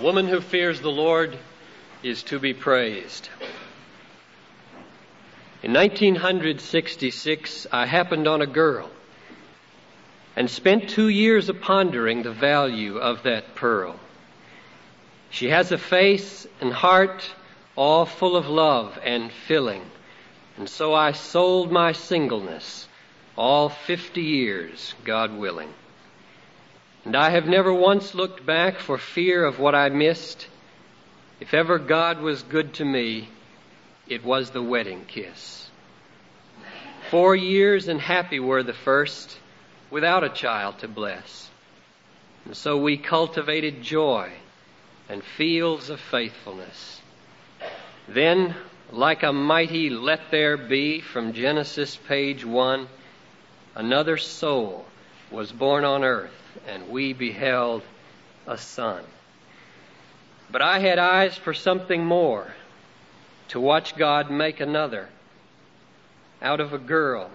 woman who fears the Lord is to be praised. In 1966, I happened on a girl and spent two years a pondering the value of that pearl. She has a face and heart all full of love and filling, and so I sold my singleness, all fifty years, God willing. And I have never once looked back for fear of what I missed. If ever God was good to me, it was the wedding kiss. Four years and happy were the first, without a child to bless. And so we cultivated joy and fields of faithfulness. Then, like a mighty let there be from Genesis page one, another soul was born on earth and we beheld a son. But I had eyes for something more to watch God make another. Out of a girl,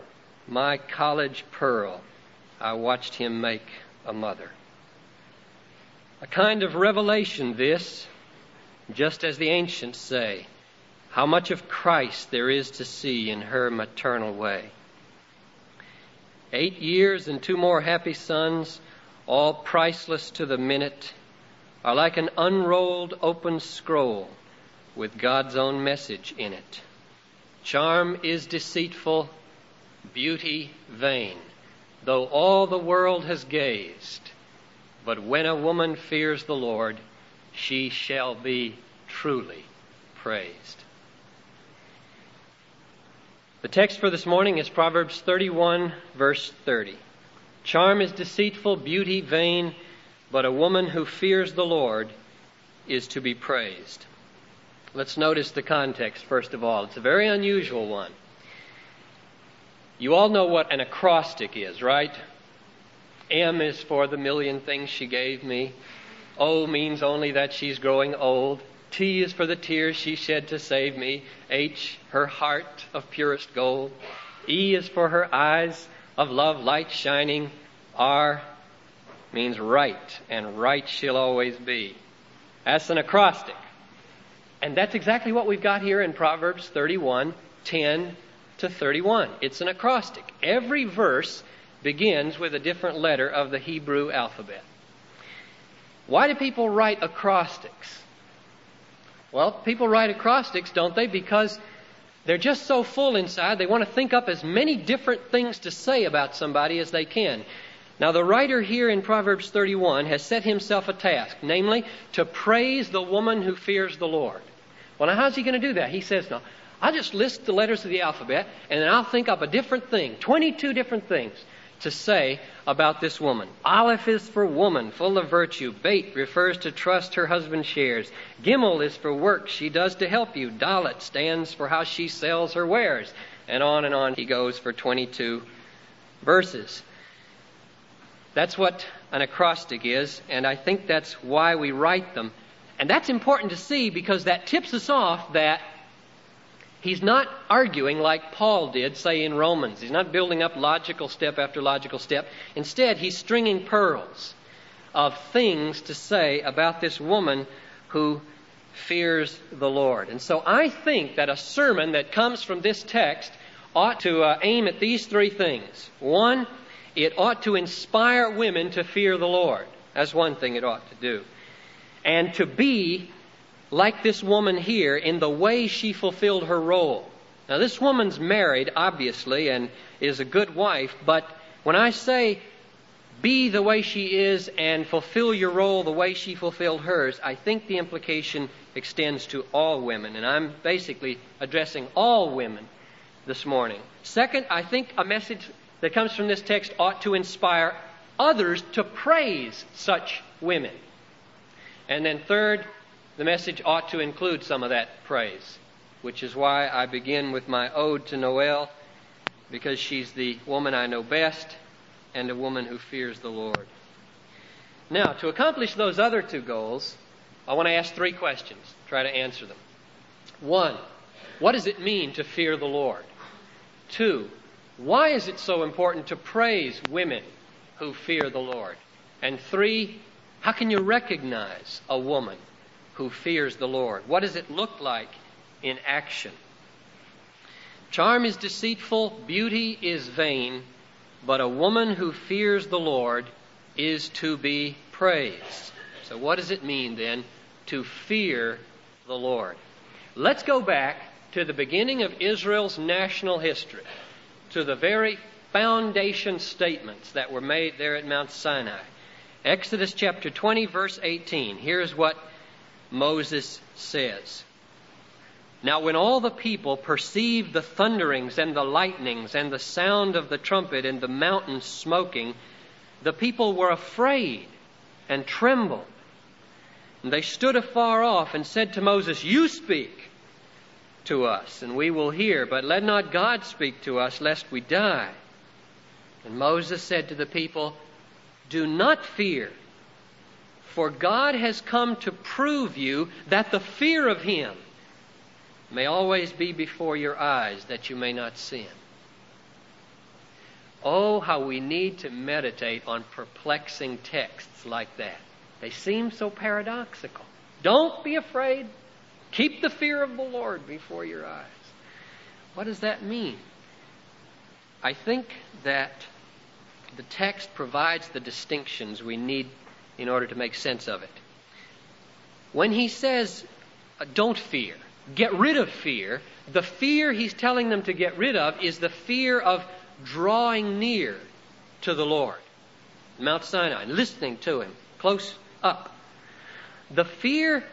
my college pearl, I watched him make a mother. A kind of revelation, this, just as the ancients say, how much of Christ there is to see in her maternal way. Eight years and two more happy sons all priceless to the minute, are like an unrolled open scroll with God's own message in it. Charm is deceitful, beauty vain, though all the world has gazed. But when a woman fears the Lord, she shall be truly praised. The text for this morning is Proverbs 31, verse 30. Charm is deceitful, beauty vain, but a woman who fears the Lord is to be praised. Let's notice the context first of all. It's a very unusual one. You all know what an acrostic is, right? M is for the million things she gave me. O means only that she's growing old. T is for the tears she shed to save me. H, her heart of purest gold. E is for her eyes of love light shining. R means right, and right she'll always be. That's an acrostic. And that's exactly what we've got here in Proverbs 31, 10 to 31. It's an acrostic. Every verse begins with a different letter of the Hebrew alphabet. Why do people write acrostics? Well, people write acrostics, don't they? Because they're just so full inside, they want to think up as many different things to say about somebody as they can. Now, the writer here in Proverbs 31 has set himself a task, namely, to praise the woman who fears the Lord. Well, now, how's he going to do that? He says, no, I'll just list the letters of the alphabet, and then I'll think up a different thing, 22 different things to say about this woman. Aleph is for woman, full of virtue. Beit refers to trust her husband shares. Gimel is for work she does to help you. Dalet stands for how she sells her wares. And on and on he goes for 22 verses. That's what an acrostic is, and I think that's why we write them. And that's important to see because that tips us off that he's not arguing like Paul did, say, in Romans. He's not building up logical step after logical step. Instead, he's stringing pearls of things to say about this woman who fears the Lord. And so I think that a sermon that comes from this text ought to uh, aim at these three things. One, it ought to inspire women to fear the Lord. That's one thing it ought to do. And to be like this woman here in the way she fulfilled her role. Now, this woman's married, obviously, and is a good wife, but when I say be the way she is and fulfill your role the way she fulfilled hers, I think the implication extends to all women, and I'm basically addressing all women this morning. Second, I think a message that comes from this text ought to inspire others to praise such women. And then, third, the message ought to include some of that praise, which is why I begin with my ode to Noel, because she's the woman I know best and a woman who fears the Lord. Now, to accomplish those other two goals, I want to ask three questions. Try to answer them. One, what does it mean to fear the Lord? Two, why is it so important to praise women who fear the Lord? And three, how can you recognize a woman who fears the Lord. What does it look like in action? Charm is deceitful, beauty is vain, but a woman who fears the Lord is to be praised. So, what does it mean then to fear the Lord? Let's go back to the beginning of Israel's national history, to the very foundation statements that were made there at Mount Sinai. Exodus chapter 20, verse 18. Here's what Moses says. Now, when all the people perceived the thunderings and the lightnings and the sound of the trumpet and the mountain smoking, the people were afraid and trembled. And they stood afar off and said to Moses, You speak to us, and we will hear, but let not God speak to us, lest we die. And Moses said to the people, Do not fear, for God has come to prove you that the fear of Him may always be before your eyes, that you may not sin. Oh, how we need to meditate on perplexing texts like that. They seem so paradoxical. Don't be afraid. Keep the fear of the Lord before your eyes. What does that mean? I think that the text provides the distinctions we need in order to make sense of it. When he says, uh, don't fear, get rid of fear, the fear he's telling them to get rid of is the fear of drawing near to the Lord. Mount Sinai, listening to him close up. The fear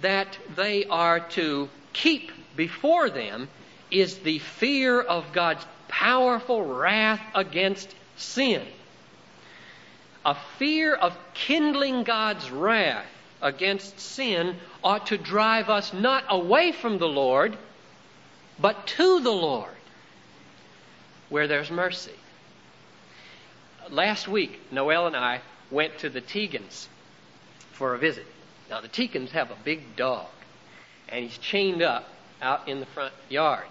that they are to keep before them is the fear of God's powerful wrath against sin. A fear of kindling God's wrath against sin ought to drive us not away from the Lord, but to the Lord where there's mercy. Last week, Noel and I went to the Tegans for a visit. Now, the Tegans have a big dog, and he's chained up out in the front yard.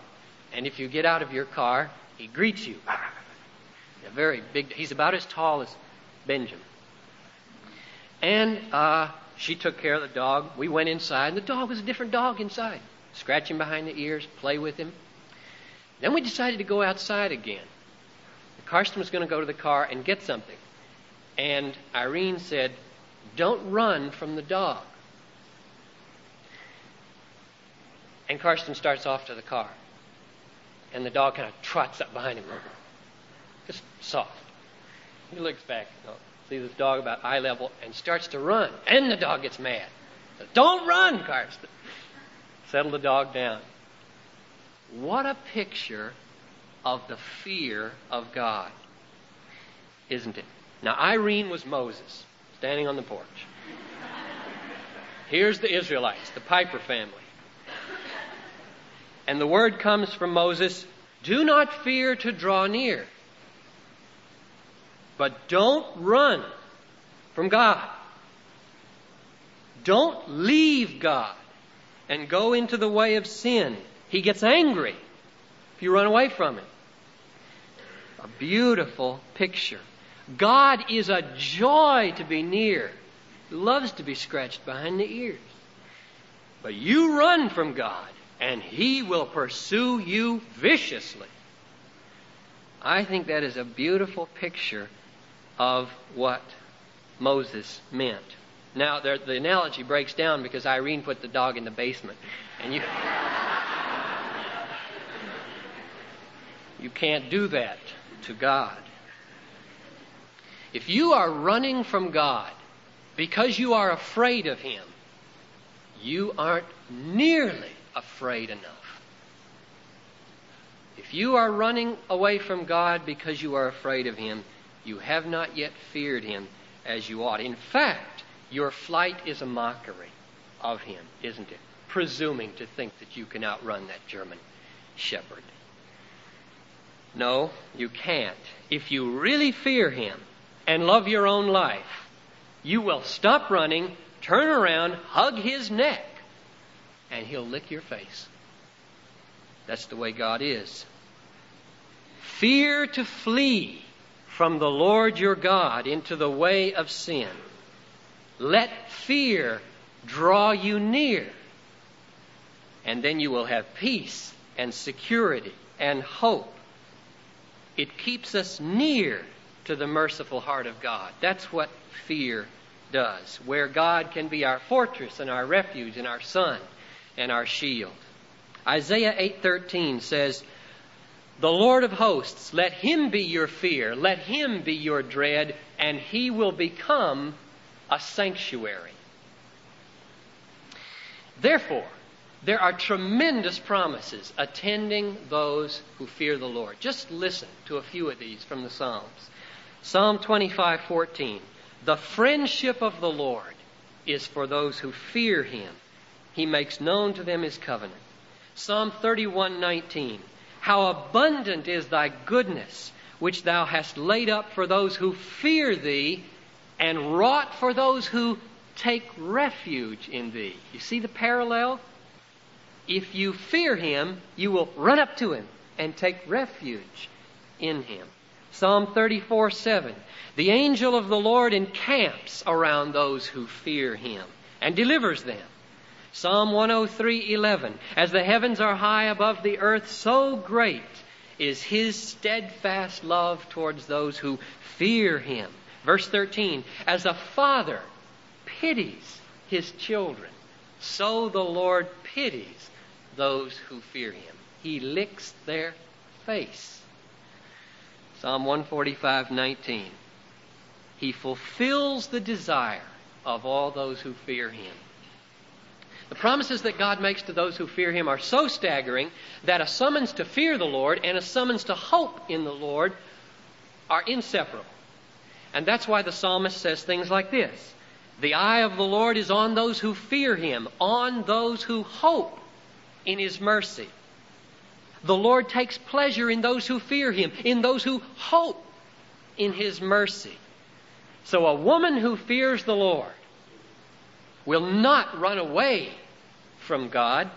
And if you get out of your car, he greets you. A very big, he's about as tall as Benjamin. And uh, she took care of the dog. We went inside, and the dog was a different dog inside. Scratch him behind the ears, play with him. Then we decided to go outside again. Karsten was going to go to the car and get something. And Irene said, Don't run from the dog. And Karsten starts off to the car. And the dog kind of trots up behind him. Just soft. He looks back, you know, sees this dog about eye level, and starts to run. And the dog gets mad. Says, Don't run, Karsten. Settle the dog down. What a picture of the fear of God, isn't it? Now, Irene was Moses, standing on the porch. Here's the Israelites, the Piper family. And the word comes from Moses do not fear to draw near, but don't run from God. Don't leave God and go into the way of sin he gets angry if you run away from him. A beautiful picture. God is a joy to be near. He loves to be scratched behind the ears. But you run from God, and He will pursue you viciously. I think that is a beautiful picture of what Moses meant. Now, there, the analogy breaks down because Irene put the dog in the basement. And you. You can't do that to God. If you are running from God because you are afraid of Him, you aren't nearly afraid enough. If you are running away from God because you are afraid of Him, you have not yet feared Him as you ought. In fact, your flight is a mockery of Him, isn't it? Presuming to think that you can outrun that German shepherd. No, you can't. If you really fear Him and love your own life, you will stop running, turn around, hug His neck, and He'll lick your face. That's the way God is. Fear to flee from the Lord your God into the way of sin. Let fear draw you near. And then you will have peace and security and hope. It keeps us near to the merciful heart of God. That's what fear does, where God can be our fortress and our refuge and our sun and our shield. Isaiah 8:13 says, "The Lord of hosts, let him be your fear, let him be your dread, and he will become a sanctuary." Therefore, there are tremendous promises attending those who fear the Lord. Just listen to a few of these from the Psalms. Psalm 25:14 The friendship of the Lord is for those who fear him. He makes known to them his covenant. Psalm 31:19 How abundant is thy goodness which thou hast laid up for those who fear thee and wrought for those who take refuge in thee. You see the parallel? If you fear him, you will run up to him and take refuge in him. Psalm 34 7. The angel of the Lord encamps around those who fear him and delivers them. Psalm 103:11 As the heavens are high above the earth, so great is his steadfast love towards those who fear him. Verse 13. As a father pities his children, so the Lord pities those who fear him. He licks their face. Psalm 145:19. He fulfills the desire of all those who fear him. The promises that God makes to those who fear him are so staggering that a summons to fear the Lord and a summons to hope in the Lord are inseparable. And that's why the psalmist says things like this The eye of the Lord is on those who fear him, on those who hope in his mercy. The Lord takes pleasure in those who fear him, in those who hope in his mercy. So a woman who fears the Lord will not run away from God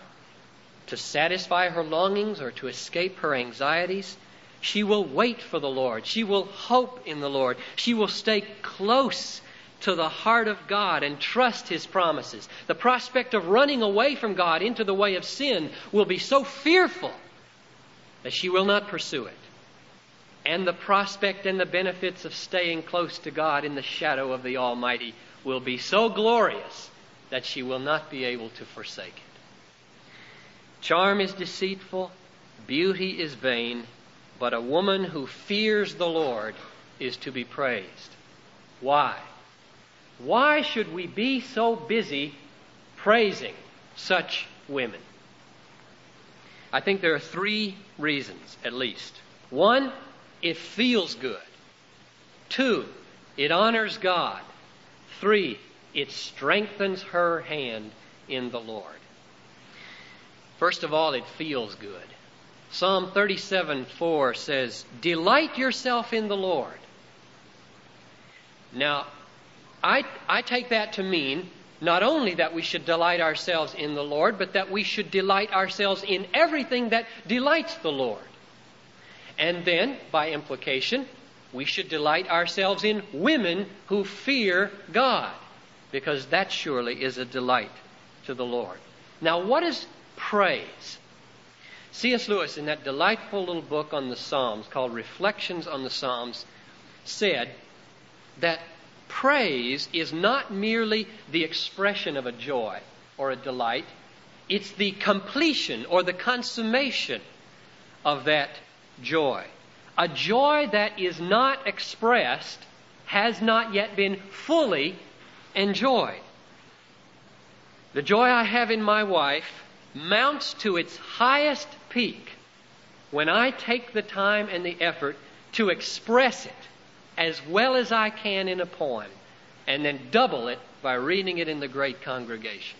to satisfy her longings or to escape her anxieties. She will wait for the Lord. She will hope in the Lord. She will stay close to the heart of God and trust His promises. The prospect of running away from God into the way of sin will be so fearful that she will not pursue it. And the prospect and the benefits of staying close to God in the shadow of the Almighty will be so glorious that she will not be able to forsake it. Charm is deceitful, beauty is vain, but a woman who fears the Lord is to be praised. Why? Why should we be so busy praising such women? I think there are three reasons, at least. One, it feels good. Two, it honors God. Three, it strengthens her hand in the Lord. First of all, it feels good. Psalm 37 4 says, Delight yourself in the Lord. Now, I, I take that to mean not only that we should delight ourselves in the Lord, but that we should delight ourselves in everything that delights the Lord. And then, by implication, we should delight ourselves in women who fear God, because that surely is a delight to the Lord. Now, what is praise? C.S. Lewis, in that delightful little book on the Psalms called Reflections on the Psalms, said that praise is not merely the expression of a joy or a delight, it's the completion or the consummation of that joy. A joy that is not expressed has not yet been fully enjoyed. The joy I have in my wife mounts to its highest peak when I take the time and the effort to express it as well as I can in a poem and then double it by reading it in the great congregation.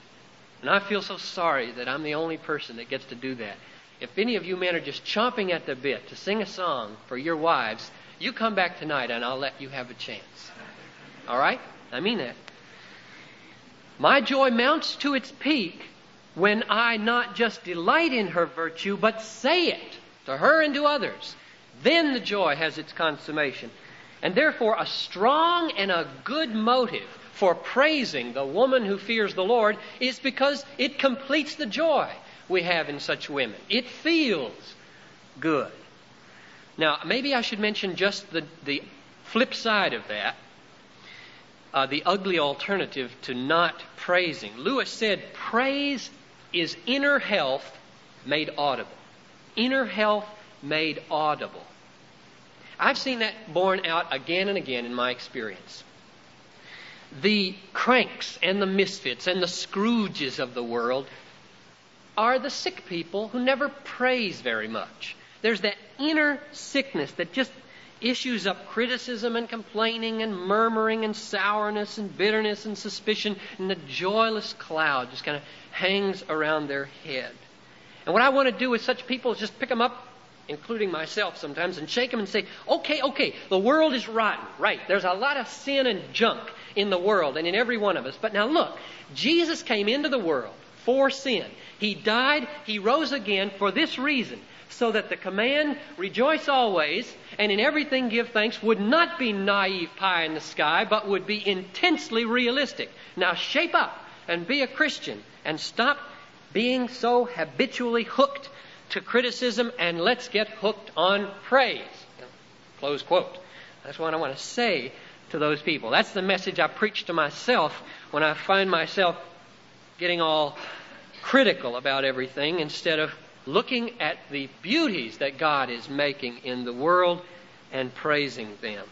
And I feel so sorry that I'm the only person that gets to do that. If any of you men are just chomping at the bit to sing a song for your wives, you come back tonight and I'll let you have a chance. All right? I mean that. My joy mounts to its peak when I not just delight in her virtue, but say it to her and to others. Then the joy has its consummation. And therefore, a strong and a good motive for praising the woman who fears the Lord is because it completes the joy we have in such women. It feels good. Now, maybe I should mention just the, the flip side of that, uh, the ugly alternative to not praising. Lewis said, Praise is inner health made audible. Inner health made audible. I've seen that borne out again and again in my experience. The cranks and the misfits and the Scrooges of the world are the sick people who never praise very much. There's that inner sickness that just issues up criticism and complaining and murmuring and sourness and bitterness and suspicion, and the joyless cloud just kind of hangs around their head. And what I want to do with such people is just pick them up, including myself sometimes, and shake them and say, okay, okay, the world is rotten. Right. There's a lot of sin and junk in the world and in every one of us. But now look, Jesus came into the world for sin. He died, He rose again for this reason so that the command, rejoice always, and in everything give thanks, would not be naive pie in the sky, but would be intensely realistic. Now shape up and be a Christian and stop being so habitually hooked to criticism and let's get hooked on praise. Close quote. That's what I want to say to those people. That's the message I preach to myself when I find myself getting all critical about everything instead of looking at the beauties that God is making in the world and praising them.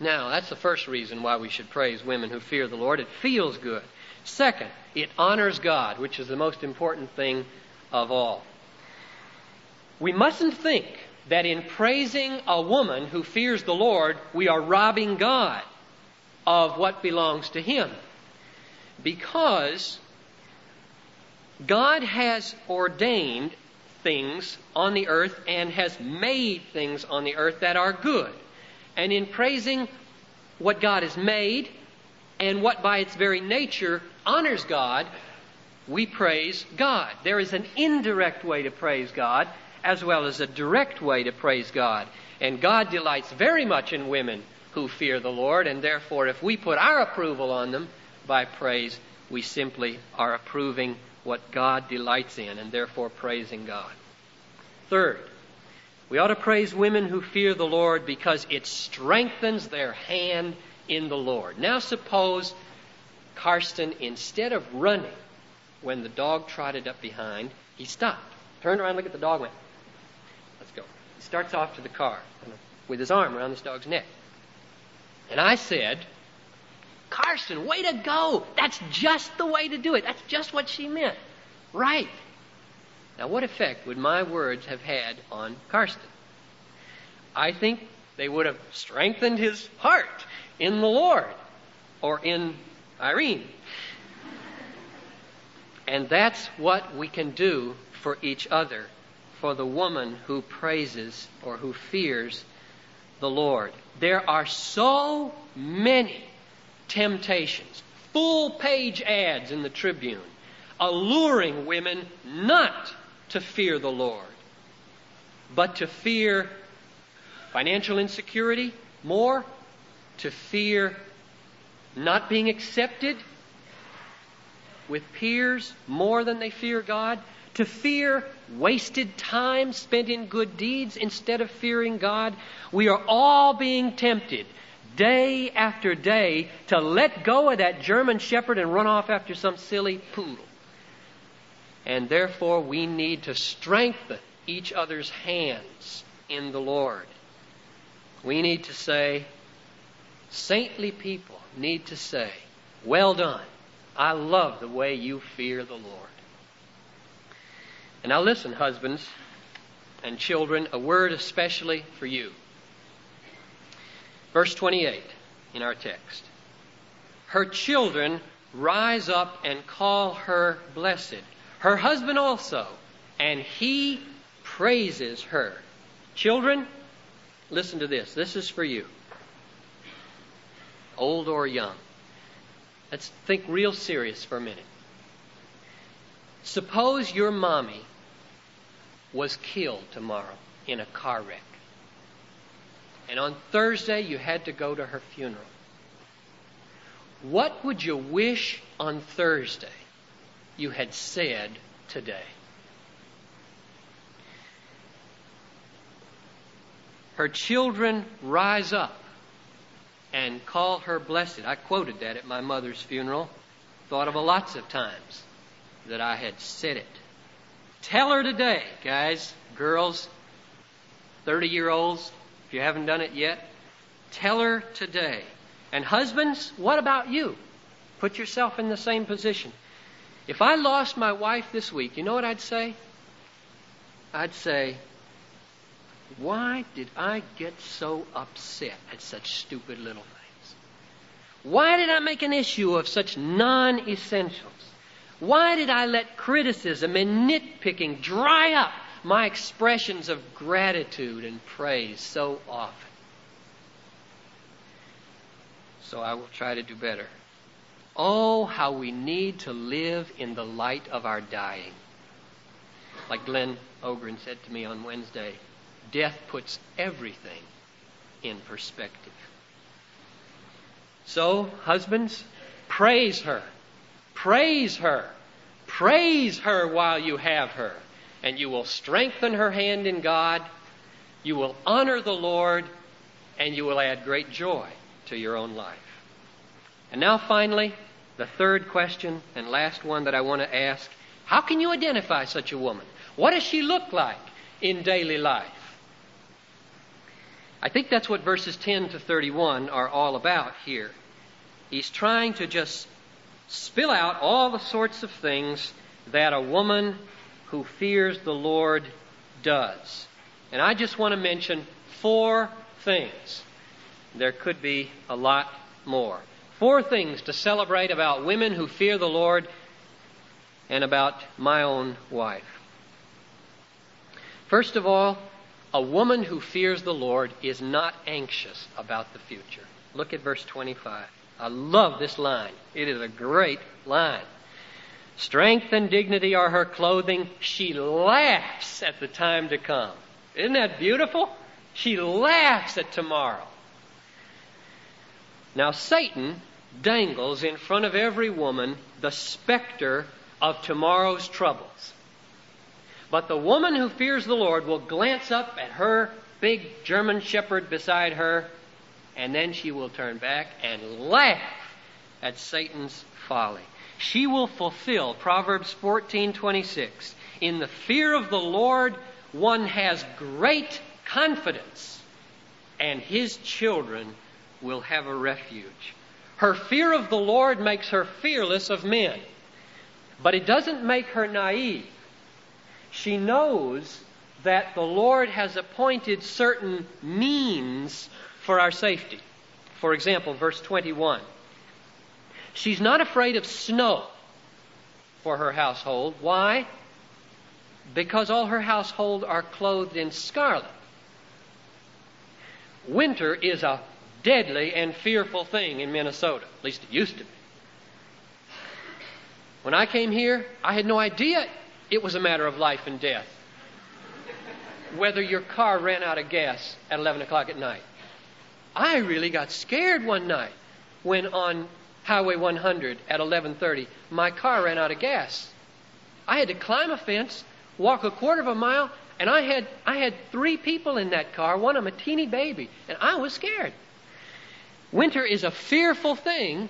Now, that's the first reason why we should praise women who fear the Lord. It feels good. Second, it honors God, which is the most important thing of all. We mustn't think that in praising a woman who fears the Lord, we are robbing God of what belongs to Him. Because God has ordained things on the earth and has made things on the earth that are good. And in praising what God has made and what by its very nature honors God, we praise God. There is an indirect way to praise God as well as a direct way to praise God. And God delights very much in women who fear the Lord, and therefore, if we put our approval on them by praise, we simply are approving what God delights in and therefore praising God. Third, we ought to praise women who fear the Lord because it strengthens their hand in the Lord. Now, suppose Karsten, instead of running when the dog trotted up behind, he stopped, turned around, looked at the dog, went, Let's go. He starts off to the car with his arm around this dog's neck. And I said, Karsten, way to go. That's just the way to do it. That's just what she meant. Right. Now, what effect would my words have had on Karsten? I think they would have strengthened his heart in the Lord or in Irene. And that's what we can do for each other, for the woman who praises or who fears the Lord. There are so many temptations, full page ads in the Tribune, alluring women not to fear the Lord, but to fear financial insecurity more, to fear not being accepted with peers more than they fear God, to fear wasted time spent in good deeds instead of fearing God. We are all being tempted day after day to let go of that German shepherd and run off after some silly poodle. And therefore, we need to strengthen each other's hands in the Lord. We need to say, saintly people need to say, Well done. I love the way you fear the Lord. And now, listen, husbands and children, a word especially for you. Verse 28 in our text. Her children rise up and call her blessed. Her husband also, and he praises her. Children, listen to this. This is for you, old or young. Let's think real serious for a minute. Suppose your mommy was killed tomorrow in a car wreck. And on Thursday, you had to go to her funeral. What would you wish on Thursday you had said today? Her children rise up and call her blessed. I quoted that at my mother's funeral. Thought of it lots of times that I had said it. Tell her today, guys, girls, 30 year olds, if you haven't done it yet, tell her today. And husbands, what about you? Put yourself in the same position. If I lost my wife this week, you know what I'd say? I'd say, why did I get so upset at such stupid little things? Why did I make an issue of such non essentials? Why did I let criticism and nitpicking dry up my expressions of gratitude and praise so often? So I will try to do better. Oh, how we need to live in the light of our dying. Like Glenn Ogren said to me on Wednesday, death puts everything in perspective. So, husbands, praise her. Praise her. Praise her while you have her. And you will strengthen her hand in God. You will honor the Lord. And you will add great joy to your own life. And now, finally, the third question and last one that I want to ask How can you identify such a woman? What does she look like in daily life? I think that's what verses 10 to 31 are all about here. He's trying to just spill out all the sorts of things that a woman who fears the Lord does. And I just want to mention four things. There could be a lot more. Four things to celebrate about women who fear the Lord and about my own wife. First of all, a woman who fears the Lord is not anxious about the future. Look at verse 25. I love this line. It is a great line. Strength and dignity are her clothing. She laughs at the time to come. Isn't that beautiful? She laughs at tomorrow. Now, Satan dangles in front of every woman the specter of tomorrow's troubles. But the woman who fears the Lord will glance up at her big German shepherd beside her, and then she will turn back and laugh at Satan's folly. She will fulfill Proverbs 14:26. In the fear of the Lord, one has great confidence, and his children will have a refuge. Her fear of the Lord makes her fearless of men, but it doesn't make her naive. She knows that the Lord has appointed certain means for our safety. For example, verse 21. She's not afraid of snow for her household. Why? Because all her household are clothed in scarlet. Winter is a deadly and fearful thing in Minnesota. At least it used to be. When I came here, I had no idea it was a matter of life and death. Whether your car ran out of gas at 11 o'clock at night. I really got scared one night when on Highway 100 at 11:30 my car ran out of gas. I had to climb a fence, walk a quarter of a mile, and I had I had three people in that car, one of them a teeny baby, and I was scared. Winter is a fearful thing,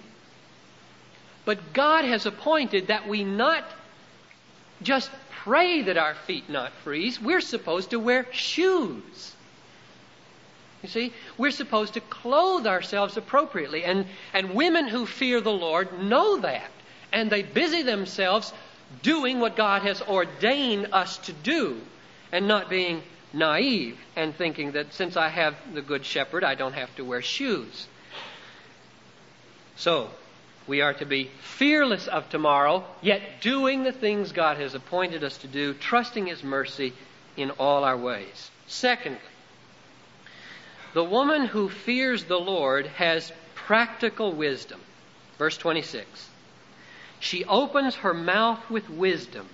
but God has appointed that we not just pray that our feet not freeze, we're supposed to wear shoes. You see, we're supposed to clothe ourselves appropriately. And, and women who fear the Lord know that. And they busy themselves doing what God has ordained us to do and not being naive and thinking that since I have the Good Shepherd, I don't have to wear shoes. So, we are to be fearless of tomorrow, yet doing the things God has appointed us to do, trusting His mercy in all our ways. Secondly, the woman who fears the Lord has practical wisdom. Verse 26. She opens her mouth with wisdom,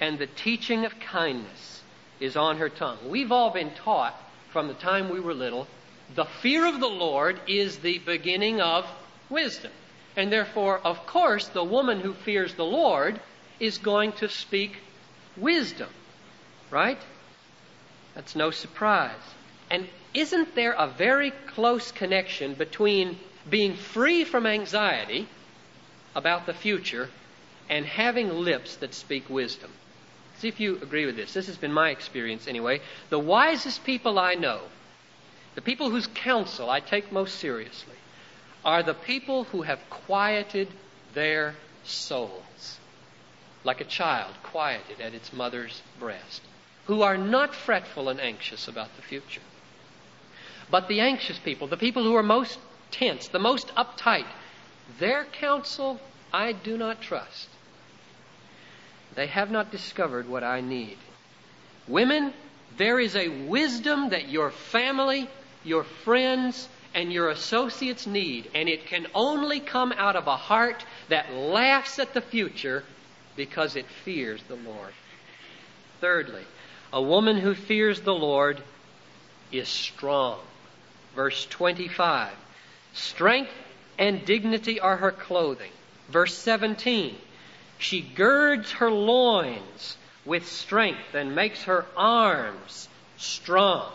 and the teaching of kindness is on her tongue. We've all been taught from the time we were little the fear of the Lord is the beginning of wisdom. And therefore, of course, the woman who fears the Lord is going to speak wisdom. Right? That's no surprise. And isn't there a very close connection between being free from anxiety about the future and having lips that speak wisdom? See if you agree with this. This has been my experience anyway. The wisest people I know, the people whose counsel I take most seriously, are the people who have quieted their souls, like a child quieted at its mother's breast, who are not fretful and anxious about the future. But the anxious people, the people who are most tense, the most uptight, their counsel I do not trust. They have not discovered what I need. Women, there is a wisdom that your family, your friends, and your associates need, and it can only come out of a heart that laughs at the future because it fears the Lord. Thirdly, a woman who fears the Lord is strong. Verse 25. Strength and dignity are her clothing. Verse 17. She girds her loins with strength and makes her arms strong.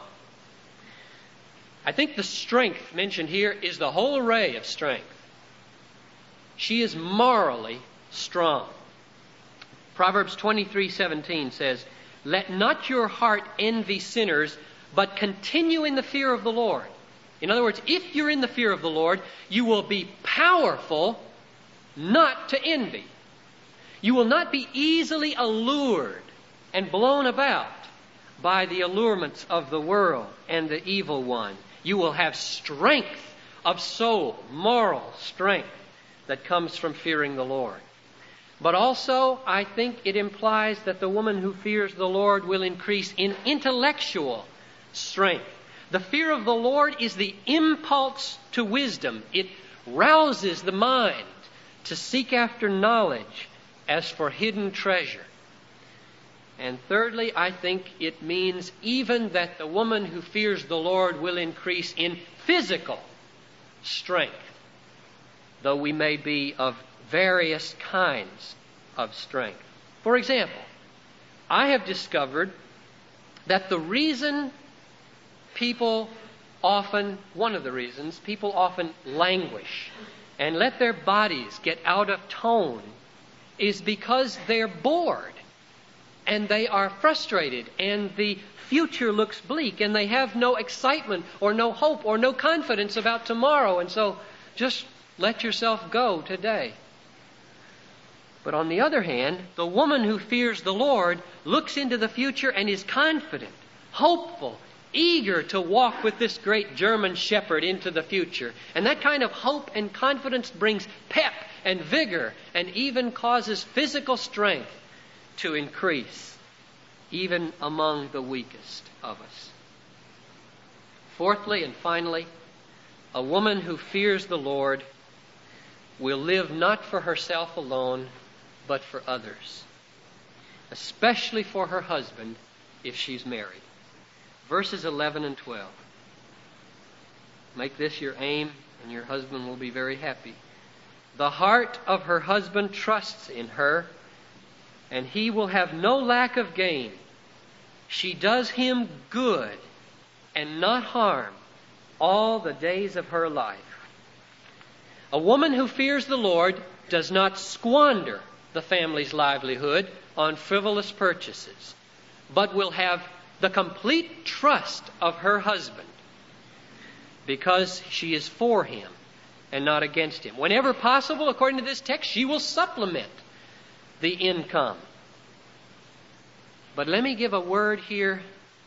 I think the strength mentioned here is the whole array of strength. She is morally strong. Proverbs 23:17 says, "Let not your heart envy sinners, but continue in the fear of the Lord." In other words, if you're in the fear of the Lord, you will be powerful not to envy. You will not be easily allured and blown about by the allurements of the world and the evil one. You will have strength of soul, moral strength that comes from fearing the Lord. But also, I think it implies that the woman who fears the Lord will increase in intellectual strength. The fear of the Lord is the impulse to wisdom. It rouses the mind to seek after knowledge as for hidden treasure. And thirdly, I think it means even that the woman who fears the Lord will increase in physical strength, though we may be of various kinds of strength. For example, I have discovered that the reason people often, one of the reasons, people often languish and let their bodies get out of tone is because they're bored and they are frustrated and the future looks bleak and they have no excitement or no hope or no confidence about tomorrow. And so just let yourself go today. But on the other hand, the woman who fears the Lord looks into the future and is confident, hopeful, eager to walk with this great German shepherd into the future. And that kind of hope and confidence brings pep and vigor and even causes physical strength to increase, even among the weakest of us. Fourthly and finally, a woman who fears the Lord will live not for herself alone, but for others, especially for her husband if she's married. Verses 11 and 12. Make this your aim, and your husband will be very happy. The heart of her husband trusts in her, and he will have no lack of gain. She does him good and not harm all the days of her life. A woman who fears the Lord does not squander the family's livelihood on frivolous purchases, but will have the complete trust of her husband because she is for him and not against him. Whenever possible, according to this text, she will supplement the income. But let me give a word here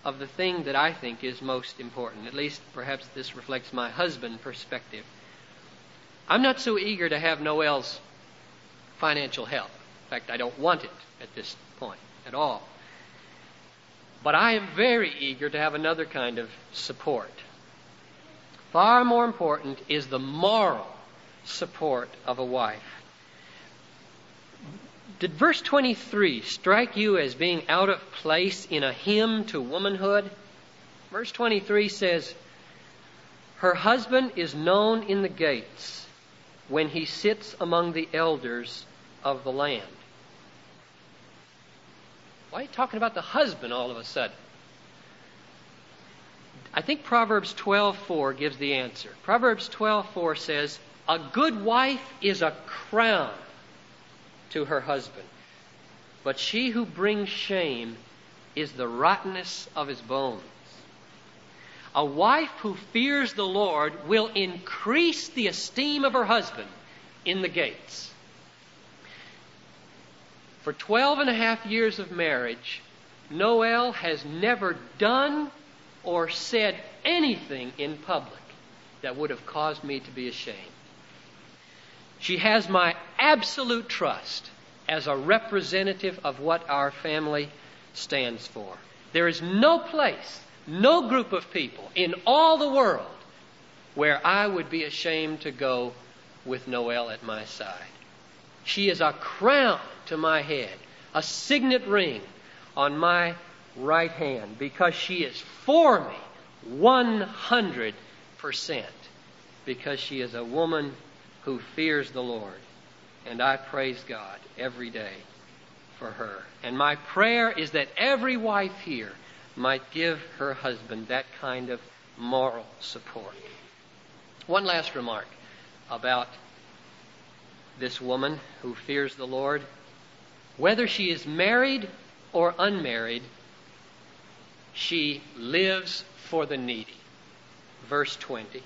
of the thing that I think is most important. At least, perhaps this reflects my husband perspective. I'm not so eager to have Noel's financial help. In fact, I don't want it at this point at all. But I am very eager to have another kind of support. Far more important is the moral support of a wife. Did verse 23 strike you as being out of place in a hymn to womanhood? Verse 23 says, Her husband is known in the gates, when he sits among the elders of the land. Why are you talking about the husband all of a sudden? I think Proverbs 12:4 gives the answer. Proverbs 12:4 says, "A good wife is a crown to her husband, but she who brings shame is the rottenness of his bones." A wife who fears the Lord will increase the esteem of her husband in the gates. For 12 and a half years of marriage, Noel has never done or said anything in public that would have caused me to be ashamed. She has my absolute trust as a representative of what our family stands for. There is no place no group of people in all the world where I would be ashamed to go with Noel at my side. She is a crown to my head, a signet ring on my right hand, because she is for me 100%, because she is a woman who fears the Lord. And I praise God every day for her. And my prayer is that every wife here might give her husband that kind of moral support. One last remark about this woman who fears the Lord. Whether she is married or unmarried, she lives for the needy. Verse 20.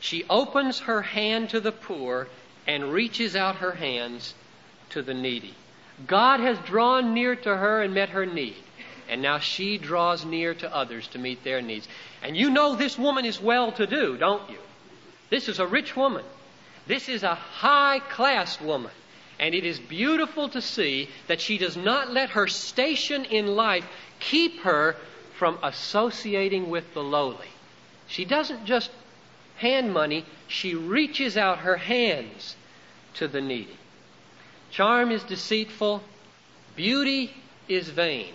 She opens her hand to the poor and reaches out her hands to the needy. God has drawn near to her and met her need and now she draws near to others to meet their needs. And you know this woman is well to do, don't you? This is a rich woman. This is a high class woman. And it is beautiful to see that she does not let her station in life keep her from associating with the lowly. She doesn't just hand money, she reaches out her hands to the needy. Charm is deceitful, beauty is vain.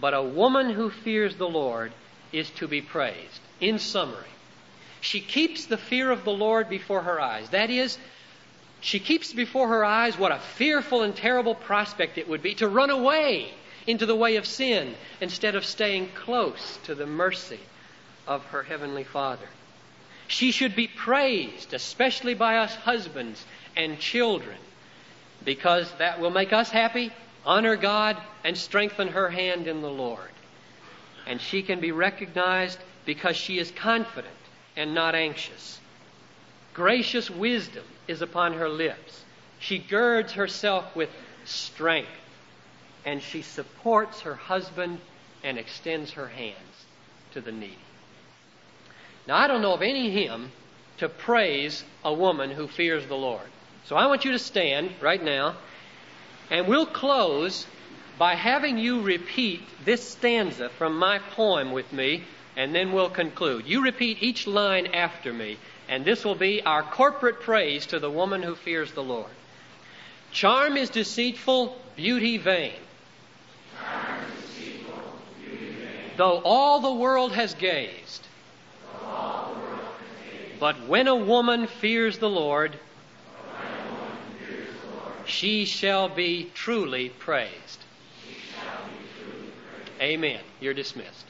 But a woman who fears the Lord is to be praised. In summary, she keeps the fear of the Lord before her eyes. That is, she keeps before her eyes what a fearful and terrible prospect it would be to run away into the way of sin instead of staying close to the mercy of her Heavenly Father. She should be praised, especially by us husbands and children, because that will make us happy honor God, and strengthen her hand in the Lord. And she can be recognized because she is confident and not anxious. Gracious wisdom is upon her lips. She girds herself with strength, and she supports her husband and extends her hands to the needy. Now, I don't know of any hymn to praise a woman who fears the Lord. So I want you to stand right now. And we'll close by having you repeat this stanza from my poem with me, and then we'll conclude. You repeat each line after me, and this will be our corporate praise to the woman who fears the Lord. Charm is deceitful, beauty vain. Though all the world has gazed. But when a woman fears the Lord. She shall be truly praised. Amen. You're dismissed.